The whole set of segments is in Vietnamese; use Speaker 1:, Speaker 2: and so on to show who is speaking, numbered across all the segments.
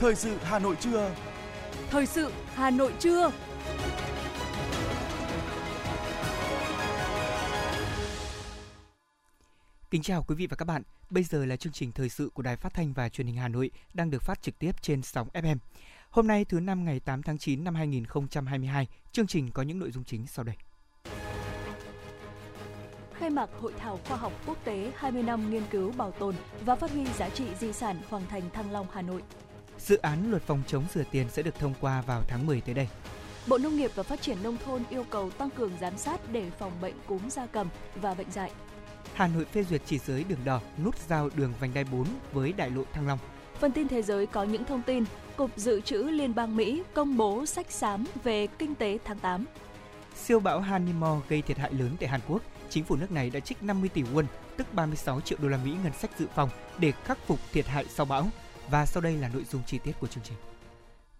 Speaker 1: Thời sự Hà Nội trưa.
Speaker 2: Thời sự Hà Nội trưa.
Speaker 3: Kính chào quý vị và các bạn. Bây giờ là chương trình thời sự của Đài Phát thanh và Truyền hình Hà Nội đang được phát trực tiếp trên sóng FM. Hôm nay thứ năm ngày 8 tháng 9 năm 2022, chương trình có những nội dung chính sau đây.
Speaker 2: Khai mạc Hội thảo khoa học quốc tế 20 năm nghiên cứu bảo tồn và phát huy giá trị di sản Hoàng thành Thăng Long Hà Nội.
Speaker 3: Dự án luật phòng chống rửa tiền sẽ được thông qua vào tháng 10 tới đây.
Speaker 2: Bộ Nông nghiệp và Phát triển Nông thôn yêu cầu tăng cường giám sát để phòng bệnh cúm gia cầm và bệnh dạy.
Speaker 3: Hà Nội phê duyệt chỉ giới đường đỏ nút giao đường vành đai 4 với đại lộ Thăng Long.
Speaker 2: Phần tin thế giới có những thông tin, Cục Dự trữ Liên bang Mỹ công bố sách xám về kinh tế tháng 8.
Speaker 3: Siêu bão Hanimo gây thiệt hại lớn tại Hàn Quốc. Chính phủ nước này đã trích 50 tỷ won, tức 36 triệu đô la Mỹ ngân sách dự phòng để khắc phục thiệt hại sau bão. Và sau đây là nội dung chi tiết của chương trình.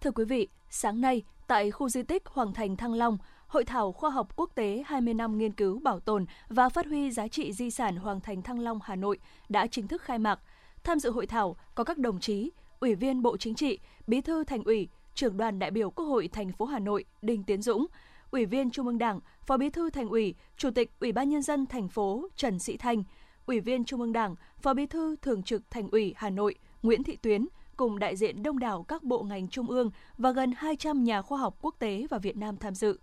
Speaker 2: Thưa quý vị, sáng nay tại khu di tích Hoàng thành Thăng Long, Hội thảo khoa học quốc tế 20 năm nghiên cứu bảo tồn và phát huy giá trị di sản Hoàng thành Thăng Long Hà Nội đã chính thức khai mạc. Tham dự hội thảo có các đồng chí, Ủy viên Bộ Chính trị, Bí thư Thành ủy, Trưởng đoàn đại biểu Quốc hội thành phố Hà Nội Đinh Tiến Dũng, Ủy viên Trung ương Đảng, Phó Bí thư Thành ủy, Chủ tịch Ủy ban nhân dân thành phố Trần Sĩ Thanh, Ủy viên Trung ương Đảng, Phó Bí thư Thường trực Thành ủy Hà Nội Nguyễn Thị Tuyến cùng đại diện đông đảo các bộ ngành trung ương và gần 200 nhà khoa học quốc tế và Việt Nam tham dự.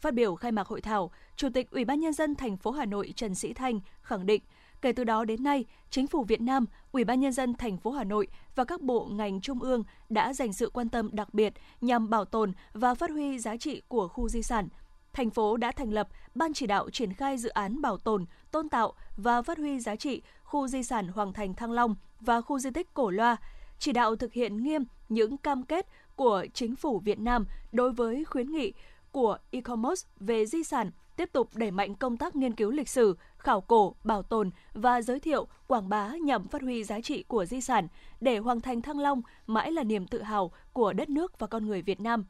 Speaker 2: Phát biểu khai mạc hội thảo, Chủ tịch Ủy ban nhân dân thành phố Hà Nội Trần Sĩ Thanh khẳng định Kể từ đó đến nay, Chính phủ Việt Nam, Ủy ban nhân dân thành phố Hà Nội và các bộ ngành trung ương đã dành sự quan tâm đặc biệt nhằm bảo tồn và phát huy giá trị của khu di sản. Thành phố đã thành lập ban chỉ đạo triển khai dự án bảo tồn, tôn tạo và phát huy giá trị khu di sản Hoàng Thành Thăng Long và khu di tích Cổ Loa, chỉ đạo thực hiện nghiêm những cam kết của chính phủ Việt Nam đối với khuyến nghị của EcoMOS về di sản tiếp tục đẩy mạnh công tác nghiên cứu lịch sử, khảo cổ, bảo tồn và giới thiệu, quảng bá nhằm phát huy giá trị của di sản để Hoàng thành Thăng Long mãi là niềm tự hào của đất nước và con người Việt Nam.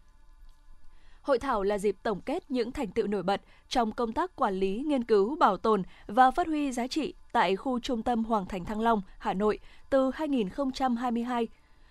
Speaker 2: Hội thảo là dịp tổng kết những thành tựu nổi bật trong công tác quản lý, nghiên cứu, bảo tồn và phát huy giá trị tại khu trung tâm Hoàng thành Thăng Long, Hà Nội từ 2022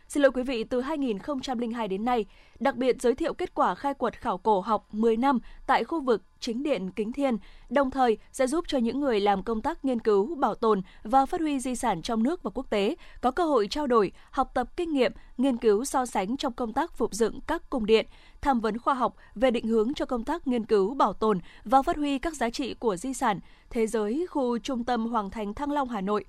Speaker 2: Xin lỗi quý vị, từ 2002 đến nay, đặc biệt giới thiệu kết quả khai quật khảo cổ học 10 năm tại khu vực chính điện Kính Thiên, đồng thời sẽ giúp cho những người làm công tác nghiên cứu, bảo tồn và phát huy di sản trong nước và quốc tế có cơ hội trao đổi, học tập kinh nghiệm, nghiên cứu so sánh trong công tác phục dựng các cung điện, tham vấn khoa học về định hướng cho công tác nghiên cứu, bảo tồn và phát huy các giá trị của di sản thế giới khu trung tâm Hoàng thành Thăng Long Hà Nội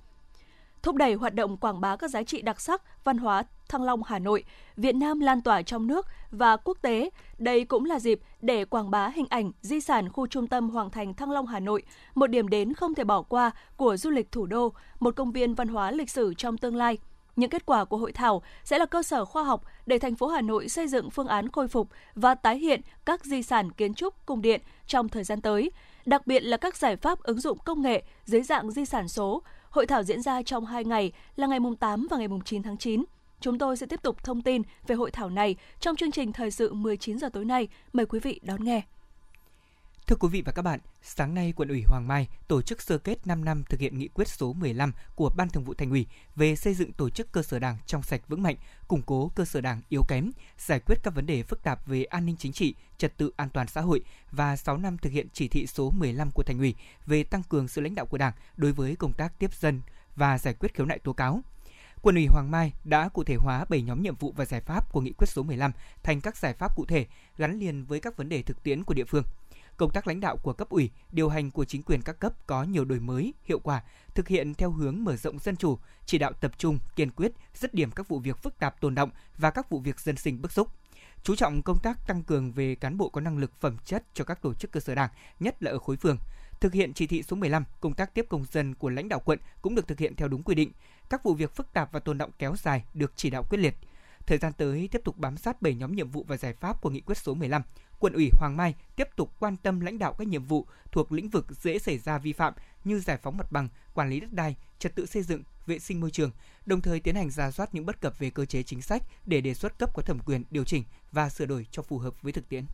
Speaker 2: thúc đẩy hoạt động quảng bá các giá trị đặc sắc, văn hóa Thăng Long Hà Nội, Việt Nam lan tỏa trong nước và quốc tế. Đây cũng là dịp để quảng bá hình ảnh di sản khu trung tâm Hoàng thành Thăng Long Hà Nội, một điểm đến không thể bỏ qua của du lịch thủ đô, một công viên văn hóa lịch sử trong tương lai. Những kết quả của hội thảo sẽ là cơ sở khoa học để thành phố Hà Nội xây dựng phương án khôi phục và tái hiện các di sản kiến trúc cung điện trong thời gian tới, đặc biệt là các giải pháp ứng dụng công nghệ dưới dạng di sản số. Hội thảo diễn ra trong 2 ngày là ngày 8 và ngày 9 tháng 9. Chúng tôi sẽ tiếp tục thông tin về hội thảo này trong chương trình thời sự 19 giờ tối nay. Mời quý vị đón nghe.
Speaker 3: Thưa quý vị và các bạn, sáng nay quận ủy Hoàng Mai tổ chức sơ kết 5 năm thực hiện nghị quyết số 15 của Ban Thường vụ Thành ủy về xây dựng tổ chức cơ sở Đảng trong sạch vững mạnh, củng cố cơ sở Đảng yếu kém, giải quyết các vấn đề phức tạp về an ninh chính trị, trật tự an toàn xã hội và 6 năm thực hiện chỉ thị số 15 của Thành ủy về tăng cường sự lãnh đạo của Đảng đối với công tác tiếp dân và giải quyết khiếu nại tố cáo. Quận ủy Hoàng Mai đã cụ thể hóa 7 nhóm nhiệm vụ và giải pháp của nghị quyết số 15 thành các giải pháp cụ thể gắn liền với các vấn đề thực tiễn của địa phương. Công tác lãnh đạo của cấp ủy, điều hành của chính quyền các cấp có nhiều đổi mới, hiệu quả, thực hiện theo hướng mở rộng dân chủ, chỉ đạo tập trung, kiên quyết, dứt điểm các vụ việc phức tạp tồn động và các vụ việc dân sinh bức xúc chú trọng công tác tăng cường về cán bộ có năng lực phẩm chất cho các tổ chức cơ sở đảng, nhất là ở khối phường. Thực hiện chỉ thị số 15, công tác tiếp công dân của lãnh đạo quận cũng được thực hiện theo đúng quy định. Các vụ việc phức tạp và tồn động kéo dài được chỉ đạo quyết liệt. Thời gian tới tiếp tục bám sát 7 nhóm nhiệm vụ và giải pháp của nghị quyết số 15. Quận ủy Hoàng Mai tiếp tục quan tâm lãnh đạo các nhiệm vụ thuộc lĩnh vực dễ xảy ra vi phạm như giải phóng mặt bằng, quản lý đất đai, trật tự xây dựng, vệ sinh môi trường, đồng thời tiến hành ra soát những bất cập về cơ chế chính sách để đề xuất cấp có thẩm quyền điều chỉnh và sửa đổi cho phù hợp với thực tiễn.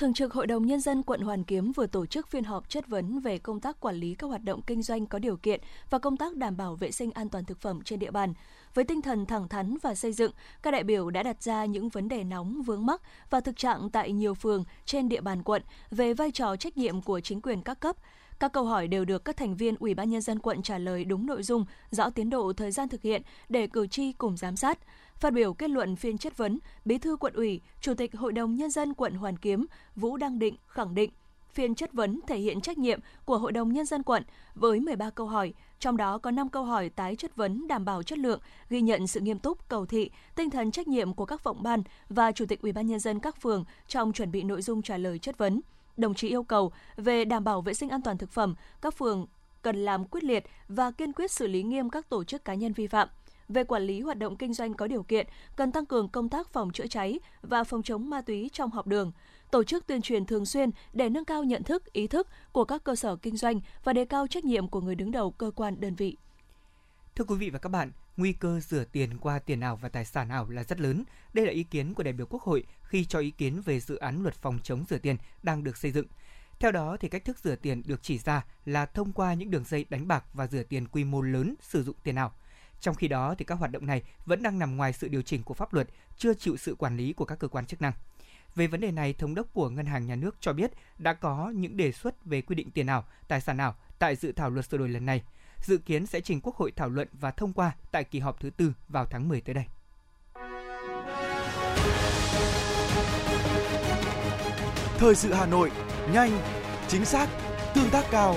Speaker 2: Thường trực Hội đồng Nhân dân quận Hoàn Kiếm vừa tổ chức phiên họp chất vấn về công tác quản lý các hoạt động kinh doanh có điều kiện và công tác đảm bảo vệ sinh an toàn thực phẩm trên địa bàn. Với tinh thần thẳng thắn và xây dựng, các đại biểu đã đặt ra những vấn đề nóng vướng mắc và thực trạng tại nhiều phường trên địa bàn quận về vai trò trách nhiệm của chính quyền các cấp, các câu hỏi đều được các thành viên Ủy ban nhân dân quận trả lời đúng nội dung, rõ tiến độ thời gian thực hiện để cử tri cùng giám sát. Phát biểu kết luận phiên chất vấn, Bí thư quận ủy, Chủ tịch Hội đồng nhân dân quận Hoàn Kiếm Vũ Đăng Định khẳng định phiên chất vấn thể hiện trách nhiệm của Hội đồng Nhân dân quận với 13 câu hỏi, trong đó có 5 câu hỏi tái chất vấn đảm bảo chất lượng, ghi nhận sự nghiêm túc, cầu thị, tinh thần trách nhiệm của các phòng ban và Chủ tịch Ủy ban nhân dân các phường trong chuẩn bị nội dung trả lời chất vấn đồng chí yêu cầu về đảm bảo vệ sinh an toàn thực phẩm, các phường cần làm quyết liệt và kiên quyết xử lý nghiêm các tổ chức cá nhân vi phạm. Về quản lý hoạt động kinh doanh có điều kiện, cần tăng cường công tác phòng chữa cháy và phòng chống ma túy trong học đường, tổ chức tuyên truyền thường xuyên để nâng cao nhận thức, ý thức của các cơ sở kinh doanh và đề cao trách nhiệm của người đứng đầu cơ quan đơn vị.
Speaker 3: Thưa quý vị và các bạn, nguy cơ rửa tiền qua tiền ảo và tài sản ảo là rất lớn. Đây là ý kiến của đại biểu Quốc hội khi cho ý kiến về dự án luật phòng chống rửa tiền đang được xây dựng. Theo đó thì cách thức rửa tiền được chỉ ra là thông qua những đường dây đánh bạc và rửa tiền quy mô lớn sử dụng tiền ảo. Trong khi đó thì các hoạt động này vẫn đang nằm ngoài sự điều chỉnh của pháp luật, chưa chịu sự quản lý của các cơ quan chức năng. Về vấn đề này, thống đốc của Ngân hàng Nhà nước cho biết đã có những đề xuất về quy định tiền ảo, tài sản ảo tại dự thảo luật sửa đổi lần này – dự kiến sẽ trình Quốc hội thảo luận và thông qua tại kỳ họp thứ tư vào tháng 10 tới đây.
Speaker 1: Thời sự Hà Nội, nhanh, chính xác, tương tác cao.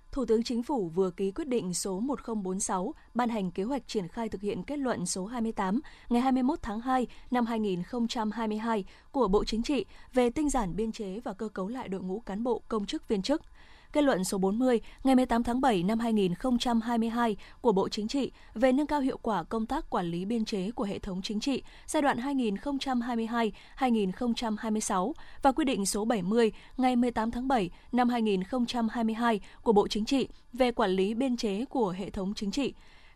Speaker 2: Thủ tướng Chính phủ vừa ký quyết định số 1046 ban hành kế hoạch triển khai thực hiện kết luận số 28 ngày 21 tháng 2 năm 2022 của Bộ Chính trị về tinh giản biên chế và cơ cấu lại đội ngũ cán bộ công chức viên chức kết luận số 40 ngày 18 tháng 7 năm 2022 của Bộ Chính trị về nâng cao hiệu quả công tác quản lý biên chế của hệ thống chính trị giai đoạn 2022-2026 và quy định số 70 ngày 18 tháng 7 năm 2022 của Bộ Chính trị về quản lý biên chế của hệ thống chính trị.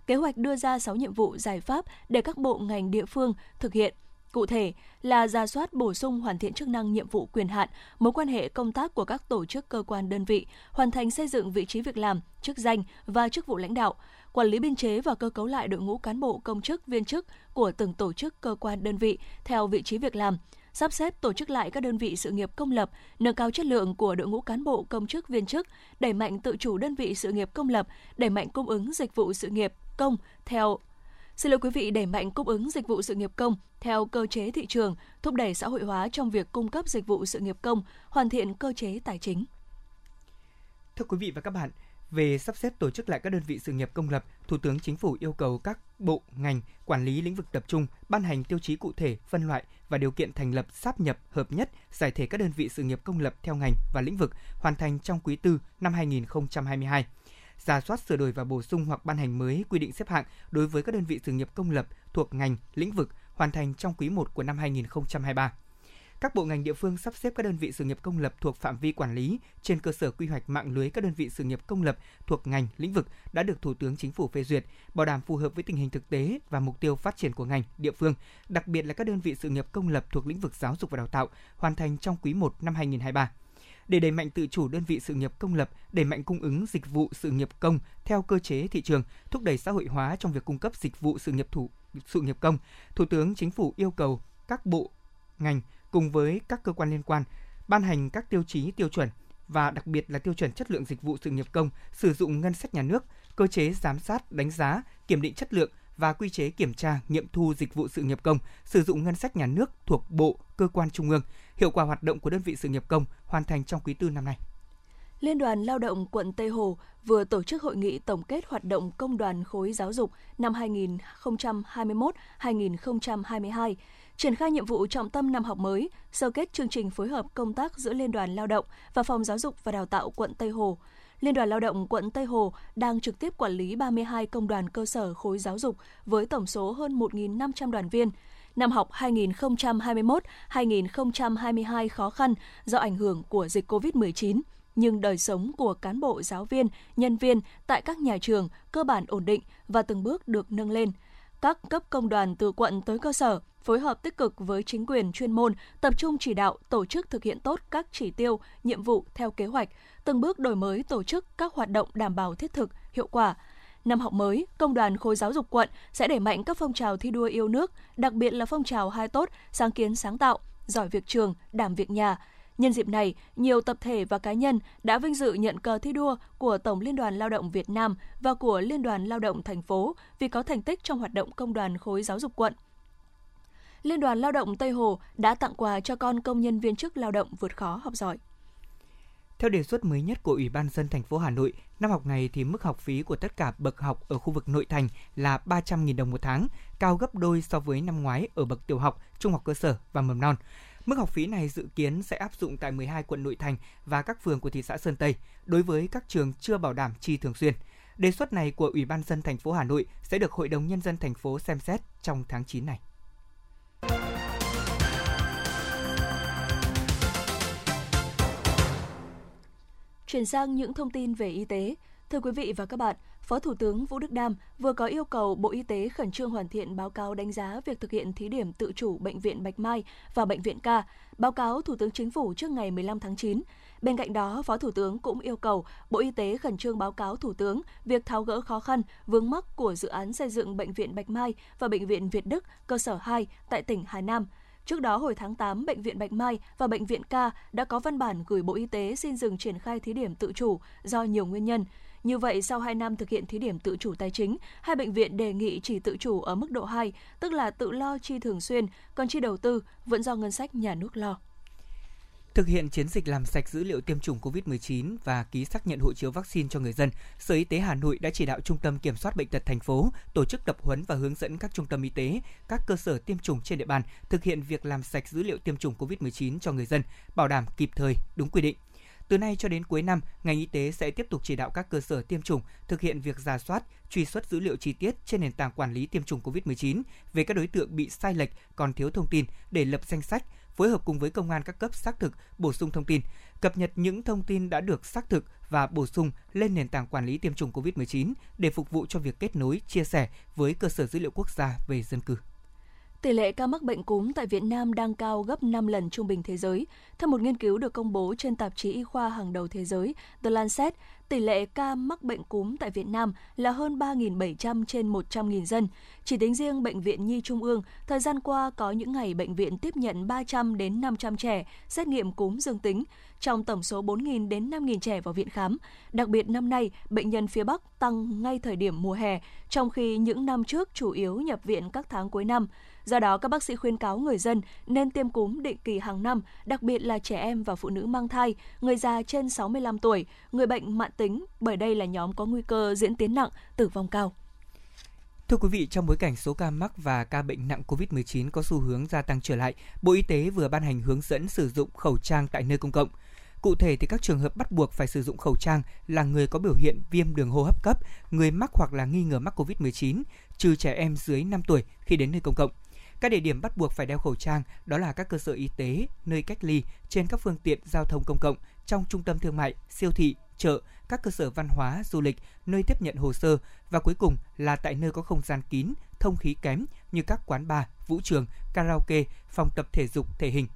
Speaker 2: Kế hoạch đưa ra 6 nhiệm vụ giải pháp để các bộ ngành địa phương thực hiện Cụ thể là ra soát bổ sung hoàn thiện chức năng nhiệm vụ quyền hạn, mối quan hệ công tác của các tổ chức cơ quan đơn vị, hoàn thành xây dựng vị trí việc làm, chức danh và chức vụ lãnh đạo, quản lý biên chế và cơ cấu lại đội ngũ cán bộ công chức viên chức của từng tổ chức cơ quan đơn vị theo vị trí việc làm, sắp xếp tổ chức lại các đơn vị sự nghiệp công lập, nâng cao chất lượng của đội ngũ cán bộ công chức viên chức, đẩy mạnh tự chủ đơn vị sự nghiệp công lập, đẩy mạnh cung ứng dịch vụ sự nghiệp công theo Xin lỗi quý vị đẩy mạnh cung ứng dịch vụ sự nghiệp công theo cơ chế thị trường, thúc đẩy xã hội hóa trong việc cung cấp dịch vụ sự nghiệp công, hoàn thiện cơ chế tài chính.
Speaker 3: Thưa quý vị và các bạn, về sắp xếp tổ chức lại các đơn vị sự nghiệp công lập, Thủ tướng Chính phủ yêu cầu các bộ, ngành quản lý lĩnh vực tập trung ban hành tiêu chí cụ thể, phân loại và điều kiện thành lập, sáp nhập, hợp nhất, giải thể các đơn vị sự nghiệp công lập theo ngành và lĩnh vực hoàn thành trong quý tư năm 2022 giả soát sửa đổi và bổ sung hoặc ban hành mới quy định xếp hạng đối với các đơn vị sự nghiệp công lập thuộc ngành, lĩnh vực hoàn thành trong quý 1 của năm 2023. Các bộ ngành địa phương sắp xếp các đơn vị sự nghiệp công lập thuộc phạm vi quản lý trên cơ sở quy hoạch mạng lưới các đơn vị sự nghiệp công lập thuộc ngành, lĩnh vực đã được Thủ tướng Chính phủ phê duyệt, bảo đảm phù hợp với tình hình thực tế và mục tiêu phát triển của ngành, địa phương, đặc biệt là các đơn vị sự nghiệp công lập thuộc lĩnh vực giáo dục và đào tạo hoàn thành trong quý 1 năm 2023 để đẩy mạnh tự chủ đơn vị sự nghiệp công lập, đẩy mạnh cung ứng dịch vụ sự nghiệp công theo cơ chế thị trường, thúc đẩy xã hội hóa trong việc cung cấp dịch vụ sự nghiệp thủ sự nghiệp công. Thủ tướng Chính phủ yêu cầu các bộ, ngành cùng với các cơ quan liên quan ban hành các tiêu chí tiêu chuẩn và đặc biệt là tiêu chuẩn chất lượng dịch vụ sự nghiệp công, sử dụng ngân sách nhà nước, cơ chế giám sát, đánh giá, kiểm định chất lượng và quy chế kiểm tra, nghiệm thu dịch vụ sự nghiệp công, sử dụng ngân sách nhà nước thuộc bộ, cơ quan trung ương, hiệu quả hoạt động của đơn vị sự nghiệp công hoàn thành trong quý tư năm nay.
Speaker 2: Liên đoàn Lao động quận Tây Hồ vừa tổ chức hội nghị tổng kết hoạt động công đoàn khối giáo dục năm 2021-2022, triển khai nhiệm vụ trọng tâm năm học mới, sơ kết chương trình phối hợp công tác giữa Liên đoàn Lao động và Phòng Giáo dục và Đào tạo quận Tây Hồ. Liên đoàn Lao động quận Tây Hồ đang trực tiếp quản lý 32 công đoàn cơ sở khối giáo dục với tổng số hơn 1.500 đoàn viên. Năm học 2021-2022 khó khăn do ảnh hưởng của dịch COVID-19 nhưng đời sống của cán bộ giáo viên, nhân viên tại các nhà trường cơ bản ổn định và từng bước được nâng lên. Các cấp công đoàn từ quận tới cơ sở phối hợp tích cực với chính quyền chuyên môn, tập trung chỉ đạo tổ chức thực hiện tốt các chỉ tiêu, nhiệm vụ theo kế hoạch, từng bước đổi mới tổ chức các hoạt động đảm bảo thiết thực, hiệu quả. Năm học mới, Công đoàn khối giáo dục quận sẽ đẩy mạnh các phong trào thi đua yêu nước, đặc biệt là phong trào hai tốt, sáng kiến sáng tạo, giỏi việc trường, đảm việc nhà, Nhân dịp này, nhiều tập thể và cá nhân đã vinh dự nhận cờ thi đua của Tổng Liên đoàn Lao động Việt Nam và của Liên đoàn Lao động thành phố vì có thành tích trong hoạt động công đoàn khối giáo dục quận. Liên đoàn Lao động Tây Hồ đã tặng quà cho con công nhân viên chức lao động vượt khó học giỏi.
Speaker 3: Theo đề xuất mới nhất của Ủy ban dân thành phố Hà Nội, năm học này thì mức học phí của tất cả bậc học ở khu vực nội thành là 300.000 đồng một tháng, cao gấp đôi so với năm ngoái ở bậc tiểu học, trung học cơ sở và mầm non. Mức học phí này dự kiến sẽ áp dụng tại 12 quận nội thành và các phường của thị xã Sơn Tây đối với các trường chưa bảo đảm chi thường xuyên. Đề xuất này của Ủy ban dân thành phố Hà Nội sẽ được Hội đồng nhân dân thành phố xem xét trong tháng 9 này.
Speaker 2: Chuyển sang những thông tin về y tế. Thưa quý vị và các bạn, Phó Thủ tướng Vũ Đức Đam vừa có yêu cầu Bộ Y tế khẩn trương hoàn thiện báo cáo đánh giá việc thực hiện thí điểm tự chủ Bệnh viện Bạch Mai và Bệnh viện Ca, báo cáo Thủ tướng Chính phủ trước ngày 15 tháng 9. Bên cạnh đó, Phó Thủ tướng cũng yêu cầu Bộ Y tế khẩn trương báo cáo Thủ tướng việc tháo gỡ khó khăn, vướng mắc của dự án xây dựng Bệnh viện Bạch Mai và Bệnh viện Việt Đức cơ sở 2 tại tỉnh Hà Nam – Trước đó, hồi tháng 8, Bệnh viện Bạch Mai và Bệnh viện Ca đã có văn bản gửi Bộ Y tế xin dừng triển khai thí điểm tự chủ do nhiều nguyên nhân. Như vậy, sau 2 năm thực hiện thí điểm tự chủ tài chính, hai bệnh viện đề nghị chỉ tự chủ ở mức độ 2, tức là tự lo chi thường xuyên, còn chi đầu tư vẫn do ngân sách nhà nước lo.
Speaker 3: Thực hiện chiến dịch làm sạch dữ liệu tiêm chủng COVID-19 và ký xác nhận hộ chiếu vaccine cho người dân, Sở Y tế Hà Nội đã chỉ đạo Trung tâm Kiểm soát Bệnh tật thành phố tổ chức tập huấn và hướng dẫn các trung tâm y tế, các cơ sở tiêm chủng trên địa bàn thực hiện việc làm sạch dữ liệu tiêm chủng COVID-19 cho người dân, bảo đảm kịp thời, đúng quy định. Từ nay cho đến cuối năm, ngành y tế sẽ tiếp tục chỉ đạo các cơ sở tiêm chủng thực hiện việc giả soát, truy xuất dữ liệu chi tiết trên nền tảng quản lý tiêm chủng COVID-19 về các đối tượng bị sai lệch còn thiếu thông tin để lập danh sách, phối hợp cùng với công an các cấp xác thực, bổ sung thông tin, cập nhật những thông tin đã được xác thực và bổ sung lên nền tảng quản lý tiêm chủng COVID-19 để phục vụ cho việc kết nối, chia sẻ với cơ sở dữ liệu quốc gia về dân cư.
Speaker 2: Tỷ lệ ca mắc bệnh cúm tại Việt Nam đang cao gấp 5 lần trung bình thế giới. Theo một nghiên cứu được công bố trên tạp chí y khoa hàng đầu thế giới The Lancet, tỷ lệ ca mắc bệnh cúm tại Việt Nam là hơn 3.700 trên 100.000 dân. Chỉ tính riêng Bệnh viện Nhi Trung ương, thời gian qua có những ngày bệnh viện tiếp nhận 300 đến 500 trẻ xét nghiệm cúm dương tính, trong tổng số 4.000 đến 5.000 trẻ vào viện khám. Đặc biệt năm nay, bệnh nhân phía Bắc tăng ngay thời điểm mùa hè, trong khi những năm trước chủ yếu nhập viện các tháng cuối năm. Do đó, các bác sĩ khuyên cáo người dân nên tiêm cúm định kỳ hàng năm, đặc biệt là trẻ em và phụ nữ mang thai, người già trên 65 tuổi, người bệnh mãn tính, bởi đây là nhóm có nguy cơ diễn tiến nặng, tử vong cao.
Speaker 3: Thưa quý vị, trong bối cảnh số ca mắc và ca bệnh nặng COVID-19 có xu hướng gia tăng trở lại, Bộ Y tế vừa ban hành hướng dẫn sử dụng khẩu trang tại nơi công cộng. Cụ thể thì các trường hợp bắt buộc phải sử dụng khẩu trang là người có biểu hiện viêm đường hô hấp cấp, người mắc hoặc là nghi ngờ mắc COVID-19, trừ trẻ em dưới 5 tuổi khi đến nơi công cộng. Các địa điểm bắt buộc phải đeo khẩu trang đó là các cơ sở y tế, nơi cách ly, trên các phương tiện giao thông công cộng, trong trung tâm thương mại, siêu thị, chợ, các cơ sở văn hóa, du lịch, nơi tiếp nhận hồ sơ và cuối cùng là tại nơi có không gian kín, thông khí kém như các quán bar, vũ trường, karaoke, phòng tập thể dục, thể hình.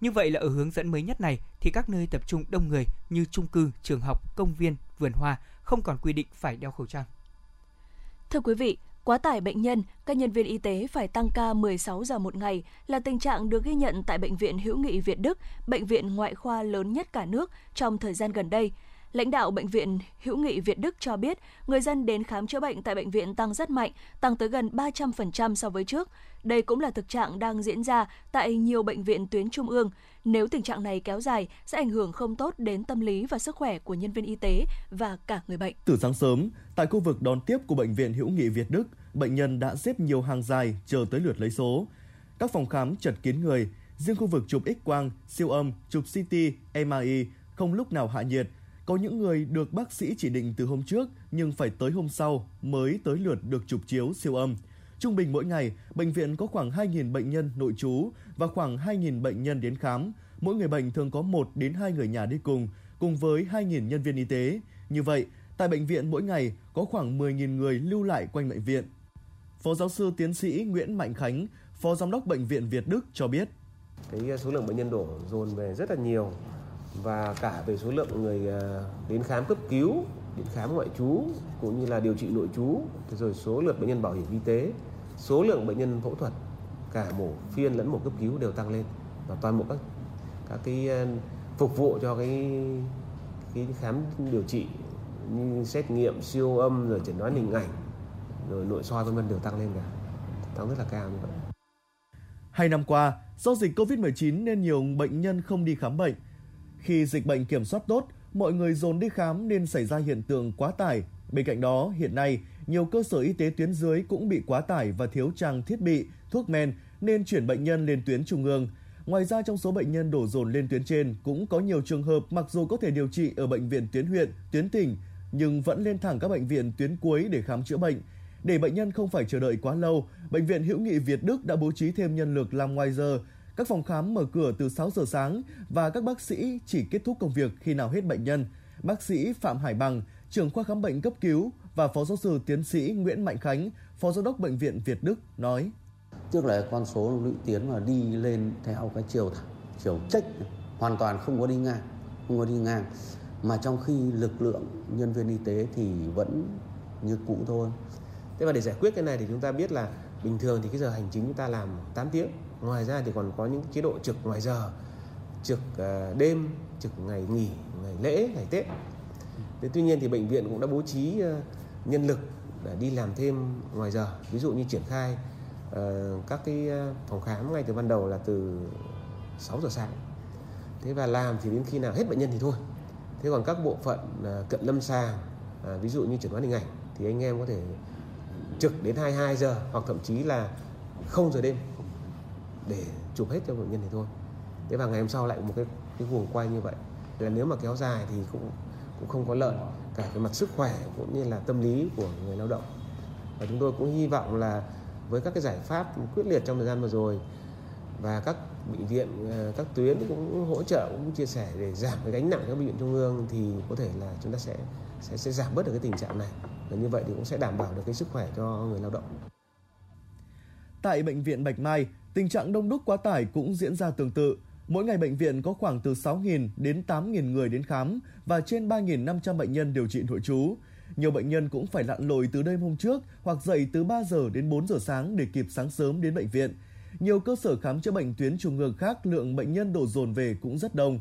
Speaker 3: Như vậy là ở hướng dẫn mới nhất này thì các nơi tập trung đông người như trung cư, trường học, công viên, vườn hoa không còn quy định phải đeo khẩu trang.
Speaker 2: Thưa quý vị, Quá tải bệnh nhân, các nhân viên y tế phải tăng ca 16 giờ một ngày là tình trạng được ghi nhận tại Bệnh viện Hữu nghị Việt Đức, bệnh viện ngoại khoa lớn nhất cả nước trong thời gian gần đây. Lãnh đạo Bệnh viện Hữu nghị Việt Đức cho biết, người dân đến khám chữa bệnh tại bệnh viện tăng rất mạnh, tăng tới gần 300% so với trước. Đây cũng là thực trạng đang diễn ra tại nhiều bệnh viện tuyến trung ương. Nếu tình trạng này kéo dài, sẽ ảnh hưởng không tốt đến tâm lý và sức khỏe của nhân viên y tế và cả người bệnh.
Speaker 4: Từ sáng sớm, tại khu vực đón tiếp của Bệnh viện Hữu nghị Việt Đức, bệnh nhân đã xếp nhiều hàng dài chờ tới lượt lấy số. Các phòng khám chật kín người, riêng khu vực chụp X-quang, siêu âm, chụp CT, MRI không lúc nào hạ nhiệt, Có những người được bác sĩ chỉ định từ hôm trước nhưng phải tới hôm sau mới tới lượt được chụp chiếu siêu âm. Trung bình mỗi ngày, bệnh viện có khoảng 2.000 bệnh nhân nội trú và khoảng 2.000 bệnh nhân đến khám. Mỗi người bệnh thường có 1 đến 2 người nhà đi cùng, cùng với 2.000 nhân viên y tế. Như vậy, tại bệnh viện mỗi ngày có khoảng 10.000 người lưu lại quanh bệnh viện. Phó giáo sư tiến sĩ Nguyễn Mạnh Khánh, Phó Giám đốc Bệnh viện Việt Đức cho biết.
Speaker 5: Cái ờ, số lượng bệnh nhân đổ dồn về rất là nhiều và cả về số lượng người ờ, đến khám cấp cứu, đến khám ngoại trú cũng như là điều trị nội trú, rồi số lượt bệnh nhân bảo hiểm y tế, số lượng bệnh nhân phẫu thuật cả mổ phiên lẫn mổ cấp cứu đều tăng lên và toàn bộ các các cái ờ, phục vụ cho cái cái khám điều trị như xét nghiệm siêu âm rồi chẩn đoán hình ảnh rồi nội soi vân vân đều tăng lên cả tăng rất là cao như vậy
Speaker 4: Hai năm qua, do dịch COVID-19 nên nhiều bệnh nhân không đi khám bệnh. Khi dịch bệnh kiểm soát tốt, mọi người dồn đi khám nên xảy ra hiện tượng quá tải. Bên cạnh đó, hiện nay, nhiều cơ sở y tế tuyến dưới cũng bị quá tải và thiếu trang thiết bị, thuốc men nên chuyển bệnh nhân lên tuyến trung ương. Ngoài ra trong số bệnh nhân đổ dồn lên tuyến trên cũng có nhiều trường hợp mặc dù có thể điều trị ở bệnh viện tuyến huyện, tuyến tỉnh nhưng vẫn lên thẳng các bệnh viện tuyến cuối để khám chữa bệnh. Để bệnh nhân không phải chờ đợi quá lâu, Bệnh viện Hữu nghị Việt Đức đã bố trí thêm nhân lực làm ngoài giờ. Các phòng khám mở cửa từ 6 giờ sáng và các bác sĩ chỉ kết thúc công việc khi nào hết bệnh nhân. Bác sĩ Phạm Hải Bằng, trưởng khoa khám bệnh cấp cứu và phó giáo sư tiến sĩ Nguyễn Mạnh Khánh, phó giám đốc bệnh viện Việt Đức nói:
Speaker 6: Tức là con số lũy tiến mà đi lên theo cái chiều chiều trách hoàn toàn không có đi ngang, không có đi ngang mà trong khi lực lượng nhân viên y tế thì vẫn như cũ thôi.
Speaker 5: Thế và để giải quyết cái này thì chúng ta biết là bình thường thì cái giờ hành chính chúng ta làm 8 tiếng. Ngoài ra thì còn có những chế độ trực ngoài giờ, trực à, đêm, trực ngày nghỉ, ngày lễ, ngày Tết. Thế tuy nhiên thì bệnh viện cũng đã bố trí à, nhân lực để đi làm thêm ngoài giờ. Ví dụ như triển khai à, các cái phòng khám ngay từ ban đầu là từ 6 giờ sáng. Thế và làm thì đến khi nào hết bệnh nhân thì thôi. Thế còn các bộ phận à, cận lâm sàng, à, ví dụ như chẩn đoán hình ảnh thì anh em có thể trực đến 22 giờ hoặc thậm chí là 0 giờ đêm để chụp hết cho bệnh nhân thì thôi. Thế và ngày hôm sau lại một cái cái guồng quay như vậy. Là nếu mà kéo dài thì cũng cũng không có lợi cả về mặt sức khỏe cũng như là tâm lý của người lao động. Và chúng tôi cũng hy vọng là với các cái giải pháp quyết liệt trong thời gian vừa rồi và các bệnh viện ờ, các tuyến cũng hỗ trợ cũng chia sẻ để giảm cái gánh nặng cho bệnh viện trung ương thì có thể là chúng ta sẽ sẽ sẽ giảm bớt được cái tình trạng này và như vậy thì cũng sẽ đảm bảo được cái sức khỏe cho người lao động.
Speaker 4: Tại bệnh viện Bạch Mai, tình trạng đông đúc quá tải cũng diễn ra tương tự. Mỗi ngày bệnh viện có khoảng từ 6.000 đến 8.000 người đến khám và trên 3.500 bệnh nhân điều trị nội trú. Nhiều bệnh nhân cũng phải lặn lội từ đêm hôm trước hoặc dậy từ 3 giờ đến 4 giờ sáng để kịp sáng sớm đến bệnh viện. Nhiều cơ sở khám chữa bệnh tuyến trung ương khác lượng bệnh nhân đổ dồn về cũng rất đông.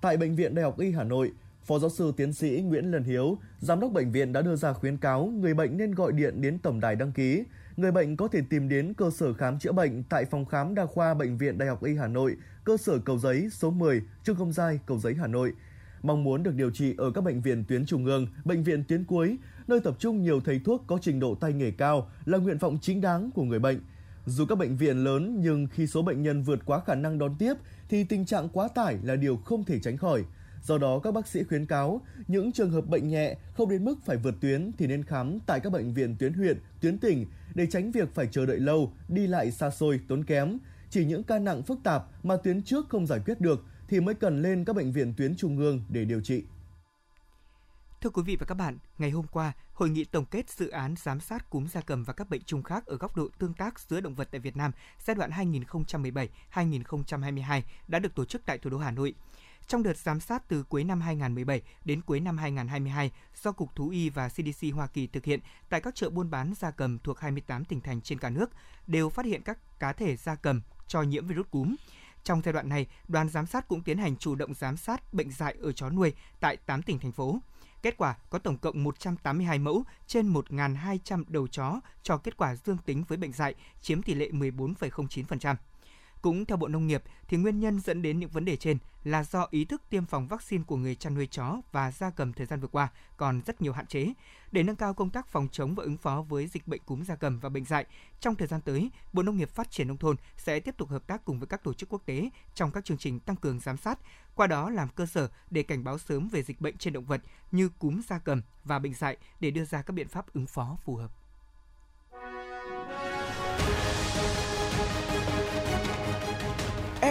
Speaker 4: Tại Bệnh viện Đại học Y Hà Nội, Phó giáo sư tiến sĩ Nguyễn Lân Hiếu, giám đốc bệnh viện đã đưa ra khuyến cáo người bệnh nên gọi điện đến tổng đài đăng ký. Người bệnh có thể tìm đến cơ sở khám chữa bệnh tại phòng khám đa khoa bệnh viện Đại học Y Hà Nội, cơ sở Cầu Giấy số 10, Trương Công Giai, Cầu Giấy Hà Nội. Mong muốn được điều trị ở các bệnh viện tuyến trung ương, bệnh viện tuyến cuối, nơi tập trung nhiều thầy thuốc có trình độ tay nghề cao là nguyện vọng chính đáng của người bệnh. Dù các bệnh viện lớn nhưng khi số bệnh nhân vượt quá khả năng đón tiếp thì tình trạng quá tải là điều không thể tránh khỏi. Do đó, các bác sĩ khuyến cáo những trường hợp bệnh nhẹ không đến mức phải vượt tuyến thì nên khám tại các bệnh viện tuyến huyện, tuyến tỉnh để tránh việc phải chờ đợi lâu, đi lại xa xôi, tốn kém. Chỉ những ca nặng phức tạp mà tuyến trước không giải quyết được thì mới cần lên các bệnh viện tuyến trung ương để điều trị.
Speaker 3: Thưa quý vị và các bạn, ngày hôm qua, Hội nghị tổng kết dự án giám sát cúm gia cầm và các bệnh trùng khác ở góc độ tương tác giữa động vật tại Việt Nam giai đoạn 2017-2022 đã được tổ chức tại thủ đô Hà Nội. Trong đợt giám sát từ cuối năm 2017 đến cuối năm 2022 do Cục Thú y và CDC Hoa Kỳ thực hiện tại các chợ buôn bán gia cầm thuộc 28 tỉnh thành trên cả nước, đều phát hiện các cá thể gia cầm cho nhiễm virus cúm. Trong giai đoạn này, đoàn giám sát cũng tiến hành chủ động giám sát bệnh dại ở chó nuôi tại 8 tỉnh thành phố. Kết quả có tổng cộng 182 mẫu trên 1.200 đầu chó cho kết quả dương tính với bệnh dạy, chiếm tỷ lệ 14,09%. Cũng theo Bộ Nông nghiệp thì nguyên nhân dẫn đến những vấn đề trên là do ý thức tiêm phòng vaccine của người chăn nuôi chó và gia cầm thời gian vừa qua còn rất nhiều hạn chế. Để nâng cao công tác phòng chống và ứng phó với dịch bệnh cúm gia cầm và bệnh dạy, trong thời gian tới, Bộ Nông nghiệp Phát triển nông thôn sẽ tiếp tục hợp tác cùng với các tổ chức quốc tế trong các chương trình tăng cường giám sát, qua đó làm cơ sở để cảnh báo sớm về dịch bệnh trên động vật như cúm gia cầm và bệnh dạy để đưa ra các biện pháp ứng phó phù hợp.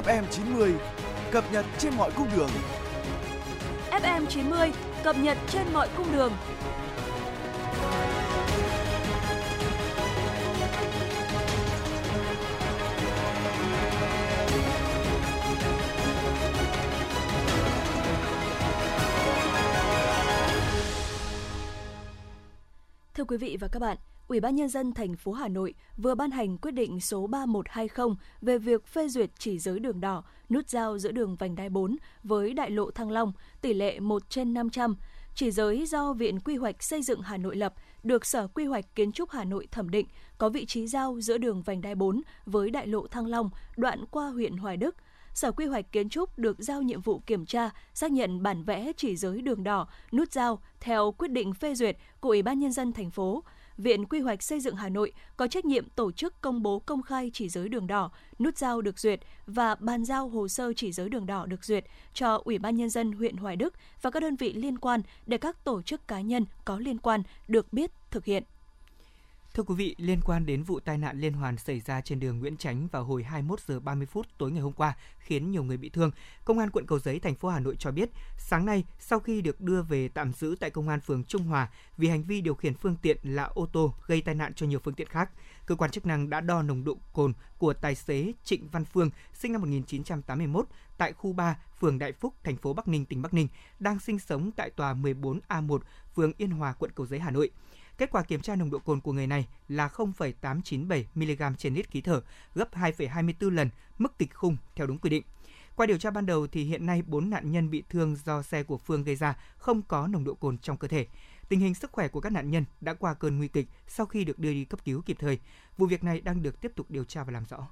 Speaker 1: FM 90 cập nhật trên mọi cung đường.
Speaker 2: FM 90 cập nhật trên mọi cung đường. Thưa quý vị và các bạn, Ủy ban nhân dân thành phố Hà Nội vừa ban hành quyết định số 3120 về việc phê duyệt chỉ giới đường đỏ, nút giao giữa đường vành đai 4 với đại lộ Thăng Long, tỷ lệ 1 trên 500. Chỉ giới do Viện Quy hoạch Xây dựng Hà Nội lập, được Sở Quy hoạch Kiến trúc Hà Nội thẩm định, có vị trí giao giữa đường vành đai 4 với đại lộ Thăng Long, đoạn qua huyện Hoài Đức – Sở Quy hoạch Kiến trúc được giao nhiệm vụ kiểm tra, xác nhận bản vẽ chỉ giới đường đỏ, nút giao theo quyết định phê duyệt của Ủy ban nhân dân thành phố. Viện Quy hoạch Xây dựng Hà Nội có trách nhiệm tổ chức công bố công khai chỉ giới đường đỏ, nút giao được duyệt và bàn giao hồ sơ chỉ giới đường đỏ được duyệt cho Ủy ban Nhân dân huyện Hoài Đức và các đơn vị liên quan để các tổ chức cá nhân có liên quan được biết thực hiện.
Speaker 3: Thưa quý vị, liên quan đến vụ tai nạn liên hoàn xảy ra trên đường Nguyễn Chánh vào hồi 21 giờ 30 phút tối ngày hôm qua khiến nhiều người bị thương, Công an quận Cầu Giấy thành phố Hà Nội cho biết, sáng nay sau khi được đưa về tạm giữ tại công an phường Trung Hòa vì hành vi điều khiển phương tiện là ô tô gây tai nạn cho nhiều phương tiện khác, cơ quan chức năng đã đo nồng độ cồn của tài xế Trịnh Văn Phương, sinh năm 1981, tại khu 3, phường Đại Phúc, thành phố Bắc Ninh, tỉnh Bắc Ninh, đang sinh sống tại tòa 14A1, phường Yên Hòa, quận Cầu Giấy, Hà Nội. Kết quả kiểm tra nồng độ cồn của người này là 0,897 mg trên lít khí thở, gấp 2,24 lần mức kịch khung theo đúng quy định. Qua điều tra ban đầu thì hiện nay 4 nạn nhân bị thương do xe của Phương gây ra không có nồng độ cồn trong cơ thể. Tình hình sức khỏe của các nạn nhân đã qua cơn nguy kịch sau khi được đưa đi cấp cứu kịp thời. Vụ việc này đang được tiếp tục điều tra và làm rõ.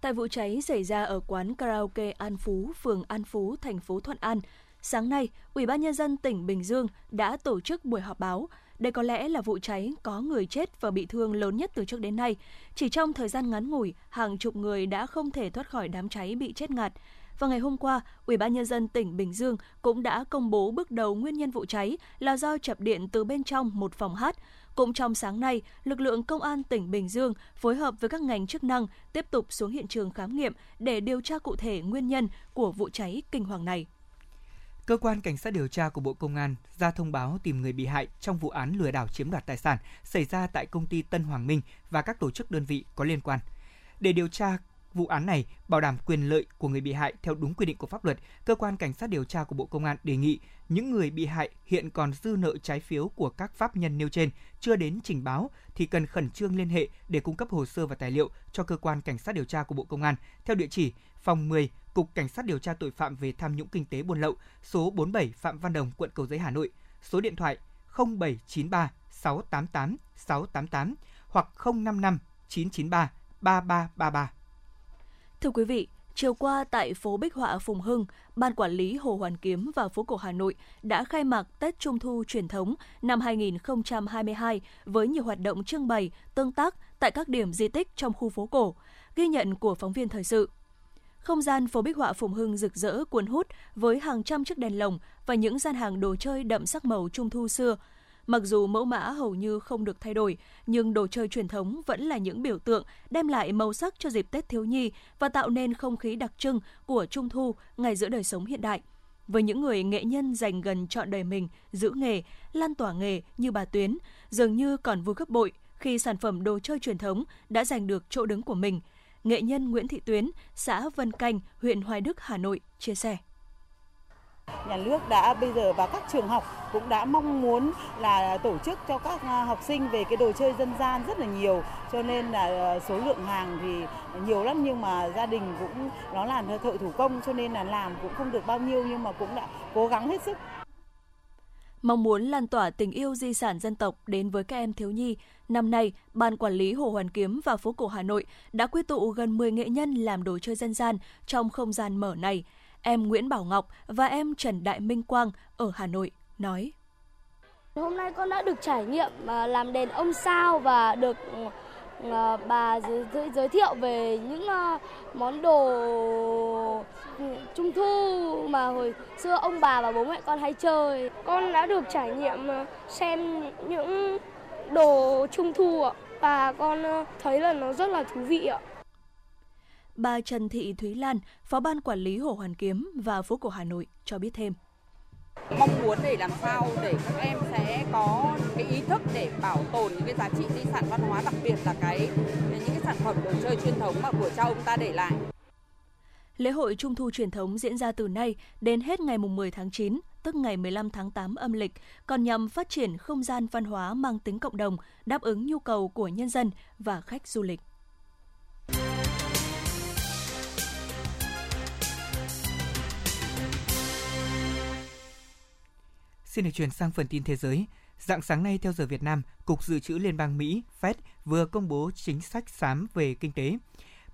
Speaker 2: Tại vụ cháy xảy ra ở quán karaoke An Phú, phường An Phú, thành phố Thuận An, sáng nay, Ủy ban nhân dân tỉnh Bình Dương đã tổ chức buổi họp báo đây có lẽ là vụ cháy có người chết và bị thương lớn nhất từ trước đến nay. Chỉ trong thời gian ngắn ngủi, hàng chục người đã không thể thoát khỏi đám cháy bị chết ngạt. Vào ngày hôm qua, Ủy ban nhân dân tỉnh Bình Dương cũng đã công bố bước đầu nguyên nhân vụ cháy là do chập điện từ bên trong một phòng hát. Cũng trong sáng nay, lực lượng công an tỉnh Bình Dương phối hợp với các ngành chức năng tiếp tục xuống hiện trường khám nghiệm để điều tra cụ thể nguyên nhân của vụ cháy kinh hoàng này.
Speaker 3: Cơ quan Cảnh sát điều tra của Bộ Công an ra thông báo tìm người bị hại trong vụ án lừa đảo chiếm đoạt tài sản xảy ra tại công ty Tân Hoàng Minh và các tổ chức đơn vị có liên quan. Để điều tra vụ án này bảo đảm quyền lợi của người bị hại theo đúng quy định của pháp luật, cơ quan cảnh sát điều tra của Bộ Công an đề nghị những người bị hại hiện còn dư nợ trái phiếu của các pháp nhân nêu trên chưa đến trình báo thì cần khẩn trương liên hệ để cung cấp hồ sơ và tài liệu cho cơ quan cảnh sát điều tra của Bộ Công an theo địa chỉ phòng 10 Cục Cảnh sát điều tra tội phạm về tham nhũng kinh tế buôn lậu, số 47 Phạm Văn Đồng, quận Cầu Giấy, Hà Nội, số điện thoại 0793 688 688 hoặc 055 993 3333.
Speaker 2: Thưa quý vị, Chiều qua tại phố Bích Họa Phùng Hưng, Ban Quản lý Hồ Hoàn Kiếm và phố cổ Hà Nội đã khai mạc Tết Trung thu truyền thống năm 2022 với nhiều hoạt động trưng bày, tương tác tại các điểm di tích trong khu phố cổ. Ghi nhận của phóng viên thời sự. Không gian phố Bích Họa Phùng Hưng rực rỡ cuốn hút với hàng trăm chiếc đèn lồng và những gian hàng đồ chơi đậm sắc màu trung thu xưa. Mặc dù mẫu mã hầu như không được thay đổi, nhưng đồ chơi truyền thống vẫn là những biểu tượng đem lại màu sắc cho dịp Tết thiếu nhi và tạo nên không khí đặc trưng của Trung thu ngày giữa đời sống hiện đại. Với những người nghệ nhân dành gần trọn đời mình giữ nghề, lan tỏa nghề như bà Tuyến, dường như còn vui gấp bội khi sản phẩm đồ chơi truyền thống đã giành được chỗ đứng của mình – nghệ nhân Nguyễn Thị Tuyến, xã Vân Canh, huyện Hoài Đức, Hà Nội chia sẻ.
Speaker 7: Nhà nước đã bây giờ và các trường học cũng đã mong muốn là tổ chức cho các à, học sinh về cái đồ chơi dân gian rất là nhiều cho nên là ờ, số lượng hàng thì nhiều lắm nhưng mà gia đình cũng nó làm thợ thủ công cho nên là làm cũng không được bao nhiêu nhưng mà cũng đã cố gắng hết sức
Speaker 2: Mong muốn lan tỏa tình yêu di sản dân tộc đến với các em thiếu nhi, năm nay, Ban Quản lý Hồ Hoàn Kiếm và phố cổ Hà Nội đã quy tụ gần 10 nghệ nhân làm đồ chơi dân gian trong không gian mở này. Em Nguyễn Bảo Ngọc và em Trần Đại Minh Quang ở Hà Nội nói.
Speaker 8: Hôm nay con đã được trải nghiệm à, làm đèn ông sao và được à, bà giới thiệu về những à, món đồ ừ, trung thu mà hồi xưa ông bà và bố mẹ con hay chơi. Con đã được trải nghiệm xem những đồ trung thu ạ và con thấy là nó rất là thú vị ạ.
Speaker 2: Bà Trần Thị Thúy Lan, Phó ban quản lý Hồ Hoàn Kiếm và phố cổ Hà Nội cho biết thêm
Speaker 9: mong muốn để làm sao để các em sẽ có cái ý thức để bảo tồn những cái giá trị di sản văn hóa đặc biệt là cái những cái sản phẩm đồ chơi truyền thống mà của cha ông ta để lại.
Speaker 2: Lễ hội Trung thu truyền thống diễn ra từ nay đến hết ngày 10 tháng 9, tức ngày 15 tháng 8 âm lịch, còn nhằm phát triển không gian văn hóa mang tính cộng đồng, đáp ứng nhu cầu của nhân dân và khách du lịch.
Speaker 3: Xin được chuyển sang phần tin thế giới. Dạng sáng nay theo giờ Việt Nam, Cục Dự trữ Liên bang Mỹ Fed vừa công bố chính sách xám về kinh tế.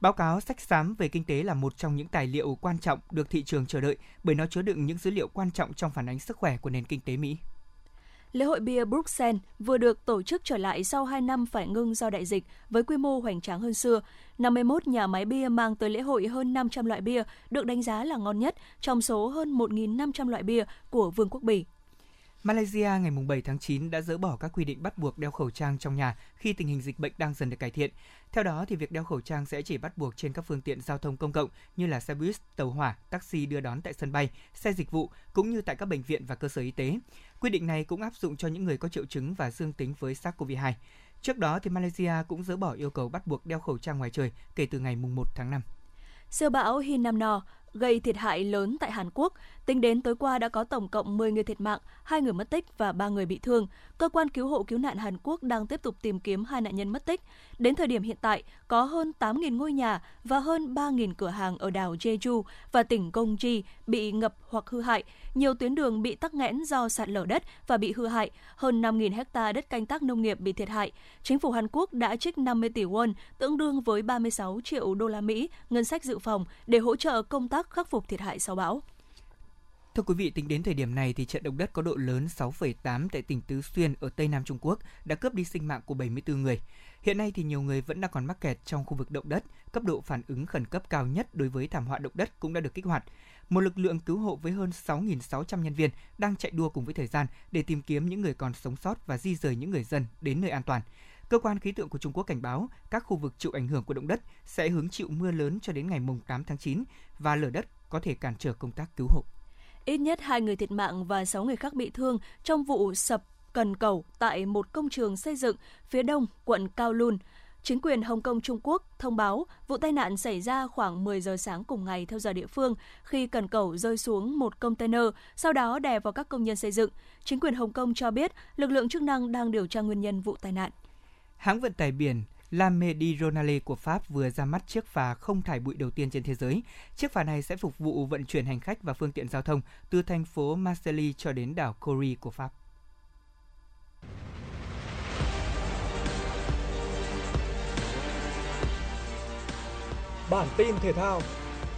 Speaker 3: Báo cáo sách xám về kinh tế là một trong những tài liệu quan trọng được thị trường chờ đợi bởi nó chứa đựng những dữ liệu quan trọng trong phản ánh sức khỏe của nền kinh tế Mỹ.
Speaker 2: Lễ hội bia Bruxelles vừa được tổ chức trở lại sau 2 năm phải ngưng do đại dịch với quy mô hoành tráng hơn xưa. 51 nhà máy bia mang tới lễ hội hơn 500 loại bia được đánh giá là ngon nhất trong số hơn 1.500 loại bia của Vương quốc Bỉ.
Speaker 3: Malaysia ngày 7 tháng 9 đã dỡ bỏ các quy định bắt buộc đeo khẩu trang trong nhà khi tình hình dịch bệnh đang dần được cải thiện. Theo đó, thì việc đeo khẩu trang sẽ chỉ bắt buộc trên các phương tiện giao thông công cộng như là xe buýt, tàu hỏa, taxi đưa đón tại sân bay, xe dịch vụ cũng như tại các bệnh viện và cơ sở y tế. Quy định này cũng áp dụng cho những người có triệu chứng và dương tính với SARS-CoV-2. Trước đó, thì Malaysia cũng dỡ bỏ yêu cầu bắt buộc đeo khẩu trang ngoài trời kể từ ngày 1 tháng 5.
Speaker 2: Siêu bão Hinamno gây thiệt hại lớn tại Hàn Quốc. Tính đến tối qua đã có tổng cộng 10 người thiệt mạng, 2 người mất tích và 3 người bị thương. Cơ quan cứu hộ cứu nạn Hàn Quốc đang tiếp tục tìm kiếm hai nạn nhân mất tích. Đến thời điểm hiện tại, có hơn 8.000 ngôi nhà và hơn 3.000 cửa hàng ở đảo Jeju và tỉnh Gongji bị ngập hoặc hư hại. Nhiều tuyến đường bị tắc nghẽn do sạt lở đất và bị hư hại. Hơn 5.000 hecta đất canh tác nông nghiệp bị thiệt hại. Chính phủ Hàn Quốc đã trích 50 tỷ won, tương đương với 36 triệu đô la Mỹ, ngân sách dự phòng để hỗ trợ công tác khắc phục thiệt hại sau bão.
Speaker 3: Thưa quý vị, tính đến thời điểm này thì trận động đất có độ lớn 6,8 tại tỉnh Tứ Xuyên ở Tây Nam Trung Quốc đã cướp đi sinh mạng của 74 người. Hiện nay thì nhiều người vẫn đang còn mắc kẹt trong khu vực động đất, cấp độ phản ứng khẩn cấp cao nhất đối với thảm họa động đất cũng đã được kích hoạt. Một lực lượng cứu hộ với hơn 6.600 nhân viên đang chạy đua cùng với thời gian để tìm kiếm những người còn sống sót và di rời những người dân đến nơi an toàn. Cơ quan khí tượng của Trung Quốc cảnh báo các khu vực chịu ảnh hưởng của động đất sẽ hứng chịu mưa lớn cho đến ngày 8 tháng 9 và lở đất có thể cản trở công tác cứu hộ.
Speaker 2: Ít nhất hai người thiệt mạng và 6 người khác bị thương trong vụ sập cần cầu tại một công trường xây dựng phía đông quận Kowloon. Chính quyền Hồng Kông Trung Quốc thông báo vụ tai nạn xảy ra khoảng 10 giờ sáng cùng ngày theo giờ địa phương khi cần cầu rơi xuống một container, sau đó đè vào các công nhân xây dựng. Chính quyền Hồng Kông cho biết lực lượng chức năng đang điều tra nguyên nhân vụ tai nạn.
Speaker 3: Hãng vận tải biển La Méditerranée của Pháp vừa ra mắt chiếc phà không thải bụi đầu tiên trên thế giới. Chiếc phà này sẽ phục vụ vận chuyển hành khách và phương tiện giao thông từ thành phố Marseille cho đến đảo Corée của Pháp.
Speaker 1: Bản tin thể thao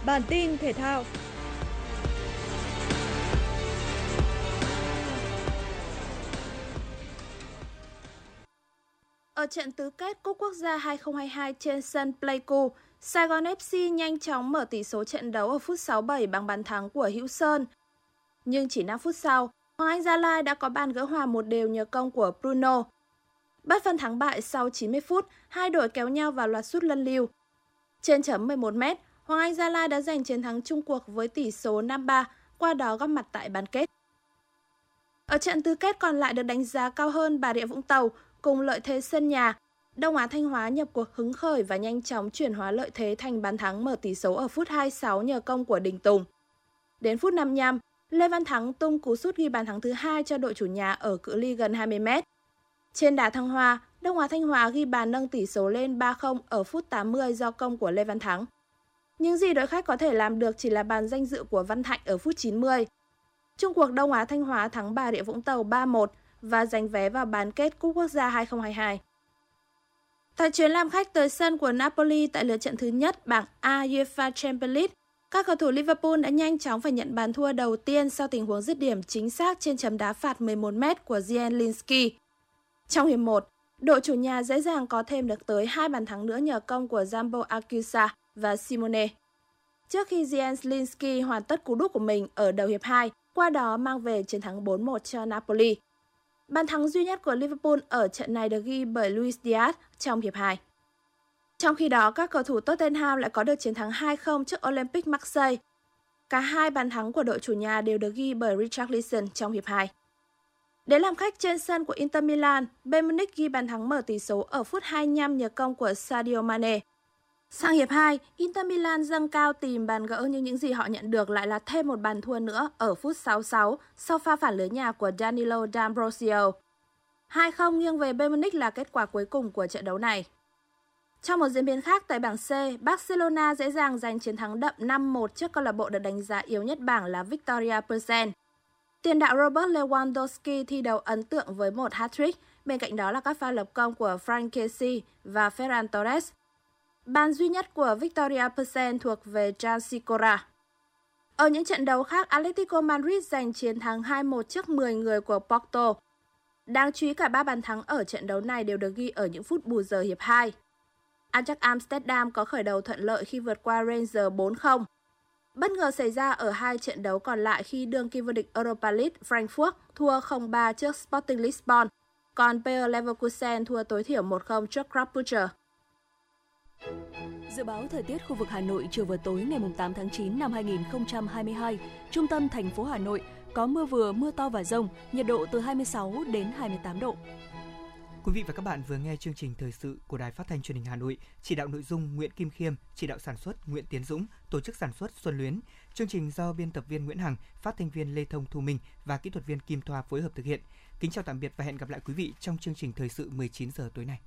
Speaker 10: Bản tin thể thao Ở trận tứ kết Cúp Quốc gia 2022 trên sân Pleiku, Saigon FC nhanh chóng mở tỷ số trận đấu ở phút 67 bằng bàn thắng của Hữu Sơn. Nhưng chỉ 5 phút sau, Hoàng Anh Gia Lai đã có bàn gỡ hòa một đều nhờ công của Bruno. Bất phân thắng bại sau 90 phút, hai đội kéo nhau vào loạt sút lân lưu. Trên chấm 11 m Hoàng Anh Gia Lai đã giành chiến thắng chung cuộc với tỷ số 5-3, qua đó góp mặt tại bán kết. Ở trận tứ kết còn lại được đánh giá cao hơn Bà Rịa Vũng Tàu cùng lợi thế sân nhà. Đông Á Thanh Hóa nhập cuộc hứng khởi và nhanh chóng chuyển hóa lợi thế thành bàn thắng mở tỷ số ở phút 26 nhờ công của Đình Tùng. Đến phút 55, Lê Văn Thắng tung cú sút ghi bàn thắng thứ hai cho đội chủ nhà ở cự ly gần 20 m. Trên đà thăng hoa, Đông Á Thanh Hóa ghi bàn nâng tỷ số lên 3-0 ở phút 80 do công của Lê Văn Thắng. Những gì đội khách có thể làm được chỉ là bàn danh dự của Văn Thạnh ở phút 90. Trung cuộc Đông Á Thanh Hóa thắng Bà Rịa Vũng Tàu 3-1 và giành vé vào bán kết Cúp Quốc gia 2022. Tại chuyến làm khách tới sân của Napoli tại lượt trận thứ nhất bảng A UEFA Champions League, các cầu thủ Liverpool đã nhanh chóng phải nhận bàn thua đầu tiên sau tình huống dứt điểm chính xác trên chấm đá phạt 11m của Zielinski. Trong hiệp 1, đội chủ nhà dễ dàng có thêm được tới hai bàn thắng nữa nhờ công của Zambo Akusa và Simone. Trước khi Zielinski hoàn tất cú đúp của mình ở đầu hiệp 2, qua đó mang về chiến thắng 4-1 cho Napoli. Bàn thắng duy nhất của Liverpool ở trận này được ghi bởi Luis Diaz trong hiệp 2. Trong khi đó, các cầu thủ Tottenham lại có được chiến thắng 2-0 trước Olympic Marseille. Cả hai bàn thắng của đội chủ nhà đều được ghi bởi Richarlison trong hiệp 2. Để làm khách trên sân của Inter Milan, Bayern Munich ghi bàn thắng mở tỷ số ở phút 25 nhờ công của Sadio Mane. Sang hiệp 2, Inter Milan dâng cao tìm bàn gỡ nhưng những gì họ nhận được lại là thêm một bàn thua nữa ở phút 66 sau pha phản lưới nhà của Danilo D'Ambrosio. 2-0 nghiêng về Bayern Munich là kết quả cuối cùng của trận đấu này. Trong một diễn biến khác tại bảng C, Barcelona dễ dàng giành chiến thắng đậm 5-1 trước câu lạc bộ được đánh giá yếu nhất bảng là Victoria Pilsen. Tiền đạo Robert Lewandowski thi đấu ấn tượng với một hat-trick, bên cạnh đó là các pha lập công của Frank Kessie và Ferran Torres. Bàn duy nhất của Victoria Persen thuộc về Jan Sikora. Ở những trận đấu khác, Atletico Madrid giành chiến thắng 2-1 trước 10 người của Porto. Đáng chú ý cả ba bàn thắng ở trận đấu này đều được ghi ở những phút bù giờ hiệp 2. Ajax Amsterdam có khởi đầu thuận lợi khi vượt qua Rangers 4-0. Bất ngờ xảy ra ở hai trận đấu còn lại khi đương kim vô địch Europa League Frankfurt thua 0-3 trước Sporting Lisbon, còn Bayer Leverkusen thua tối thiểu 1-0 trước Krappucher.
Speaker 2: Dự báo thời tiết khu vực Hà Nội chiều và tối ngày 8 tháng 9 năm 2022, trung tâm thành phố Hà Nội có mưa vừa, mưa to và rông, nhiệt độ từ 26 đến 28 độ.
Speaker 3: Quý vị và các bạn vừa nghe chương trình thời sự của Đài Phát thanh Truyền hình Hà Nội, chỉ đạo nội dung Nguyễn Kim Khiêm, chỉ đạo sản xuất Nguyễn Tiến Dũng, tổ chức sản xuất Xuân Luyến. Chương trình do biên tập viên Nguyễn Hằng, phát thanh viên Lê Thông Thu Minh và kỹ thuật viên Kim Thoa phối hợp thực hiện. Kính chào tạm biệt và hẹn gặp lại quý vị trong chương trình thời sự 19 giờ tối nay.